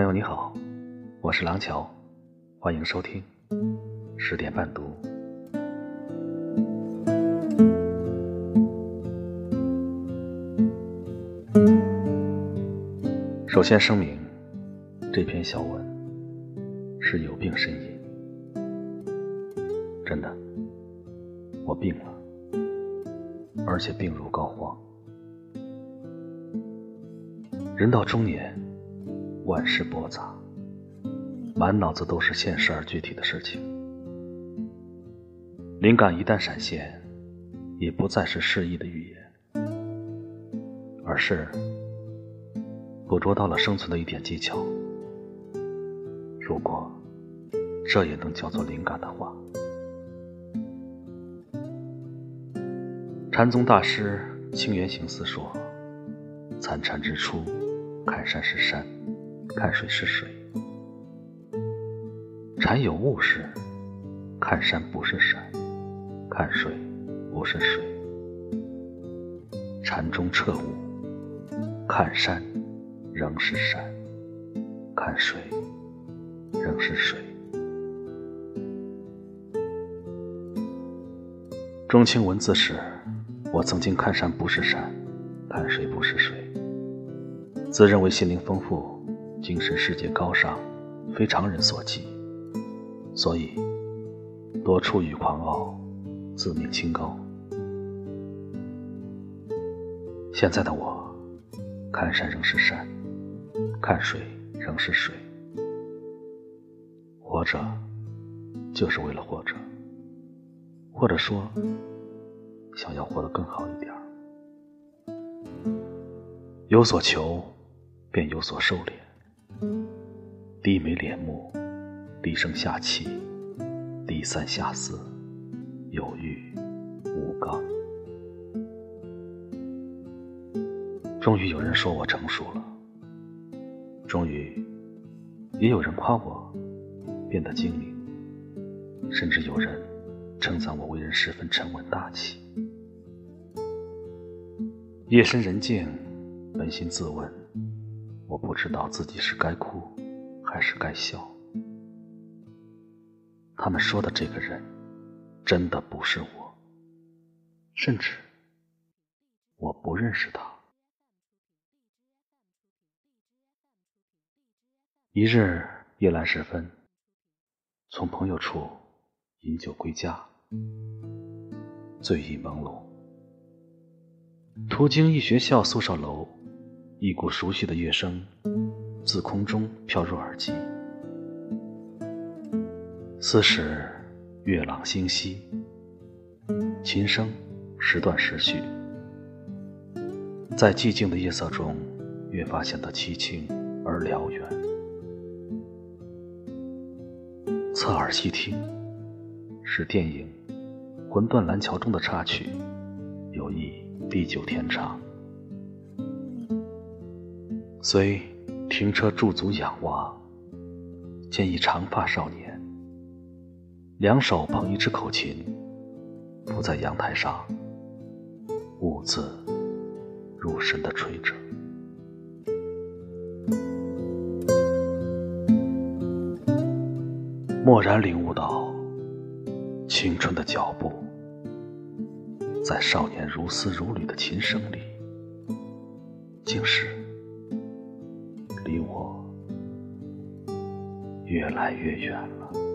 朋友你好，我是廊桥，欢迎收听十点半读。首先声明，这篇小文是有病呻吟，真的，我病了，而且病入膏肓。人到中年，万事驳杂，满脑子都是现实而具体的事情。灵感一旦闪现，也不再是诗意的语言，而是捕捉到了生存的一点技巧。如果这也能叫做灵感的话，禅宗大师清源行思说：“参禅之初。”看山是山，看水是水。禅有悟时，看山不是山，看水不是水。禅中彻悟，看山仍是山，看水仍是水。中青文字时，我曾经看山不是山，看水不是水。自认为心灵丰富，精神世界高尚，非常人所及，所以多出于狂傲，自命清高。现在的我，看山仍是山，看水仍是水。活着就是为了活着，或者说，想要活得更好一点有所求。便有所收敛，低眉敛目，低声下气，低三下四，有欲无刚。终于有人说我成熟了，终于也有人夸我变得精明，甚至有人称赞我为人十分沉稳大气。夜深人静，扪心自问。我不知道自己是该哭还是该笑。他们说的这个人，真的不是我，甚至我不认识他。一日夜阑时分，从朋友处饮酒归家，醉意朦胧，途经一学校宿舍楼。一股熟悉的乐声自空中飘入耳际，似是月朗星稀，琴声时断时续，在寂静的夜色中越发显得凄清而辽远。侧耳细听，是电影《魂断蓝桥》中的插曲，有意地久天长。虽停车驻足仰望，见一长发少年，两手捧一支口琴，伏在阳台上，兀自入神的吹着。蓦然领悟到，青春的脚步，在少年如丝如缕的琴声里，竟是。离我越来越远了。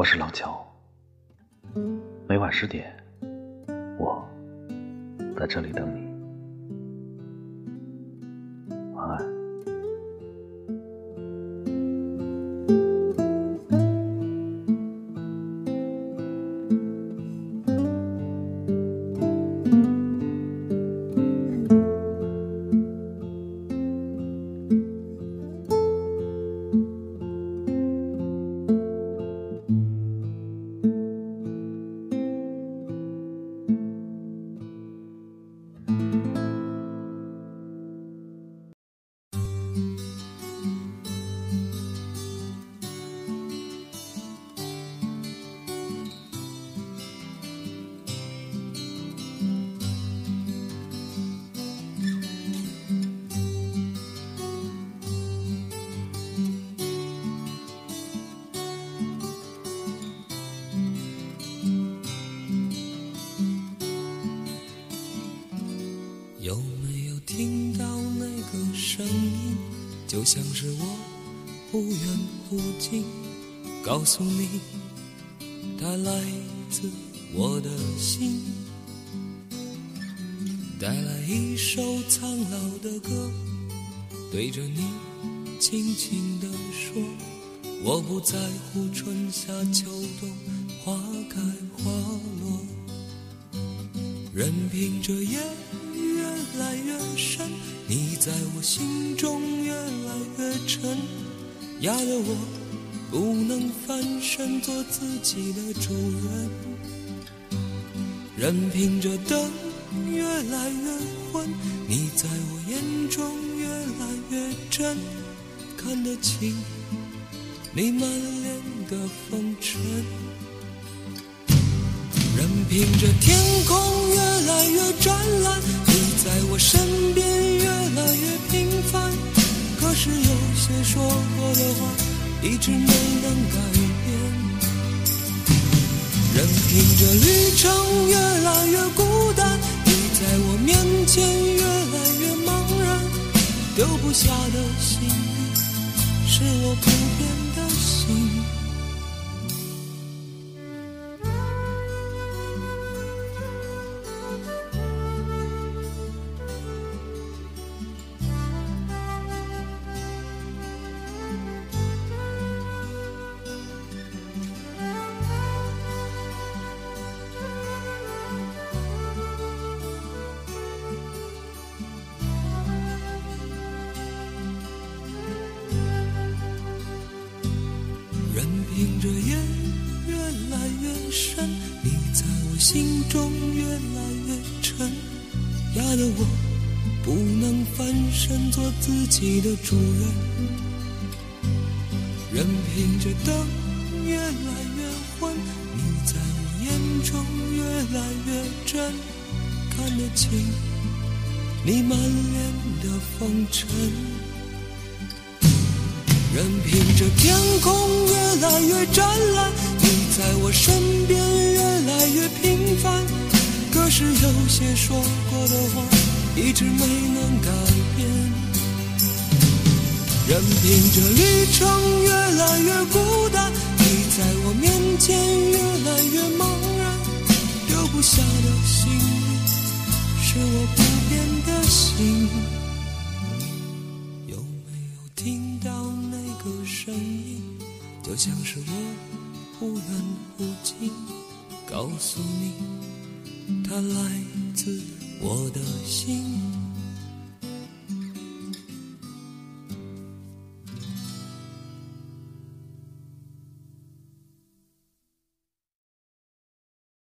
我是廊桥，每晚十点，我在这里等你。有没有听到那个声音？就像是我忽远忽近，告诉你，它来自我的心。带来一首苍老的歌，对着你轻轻地说，我不在乎春夏秋冬，花开花落，任凭这夜。来越深，你在我心中越来越沉，压得我不能翻身做自己的主人。任凭这灯越来越昏，你在我眼中越来越真，看得清你满脸的风尘。任凭这天空越来越湛蓝，在我身边越来越平凡。可是有些说过的话，一直没能改变。任凭这旅程越来越孤单，你在我面前越来越茫然。丢不下的行李，是我不变心中越来越沉，压得我不能翻身做自己的主人。任凭这灯越来越昏，你在我眼中越来越真，看得清你满脸的风尘。任凭这天空越来越湛蓝，在我身边越来越平凡。可是有些说过的话，一直没能改变。任凭这旅程越来越孤单，你在我面前越来越茫然。丢不下的行李，是我不变。的心。有没有听到那个声音？就像是我忽远忽近，告诉你，它来自我的心。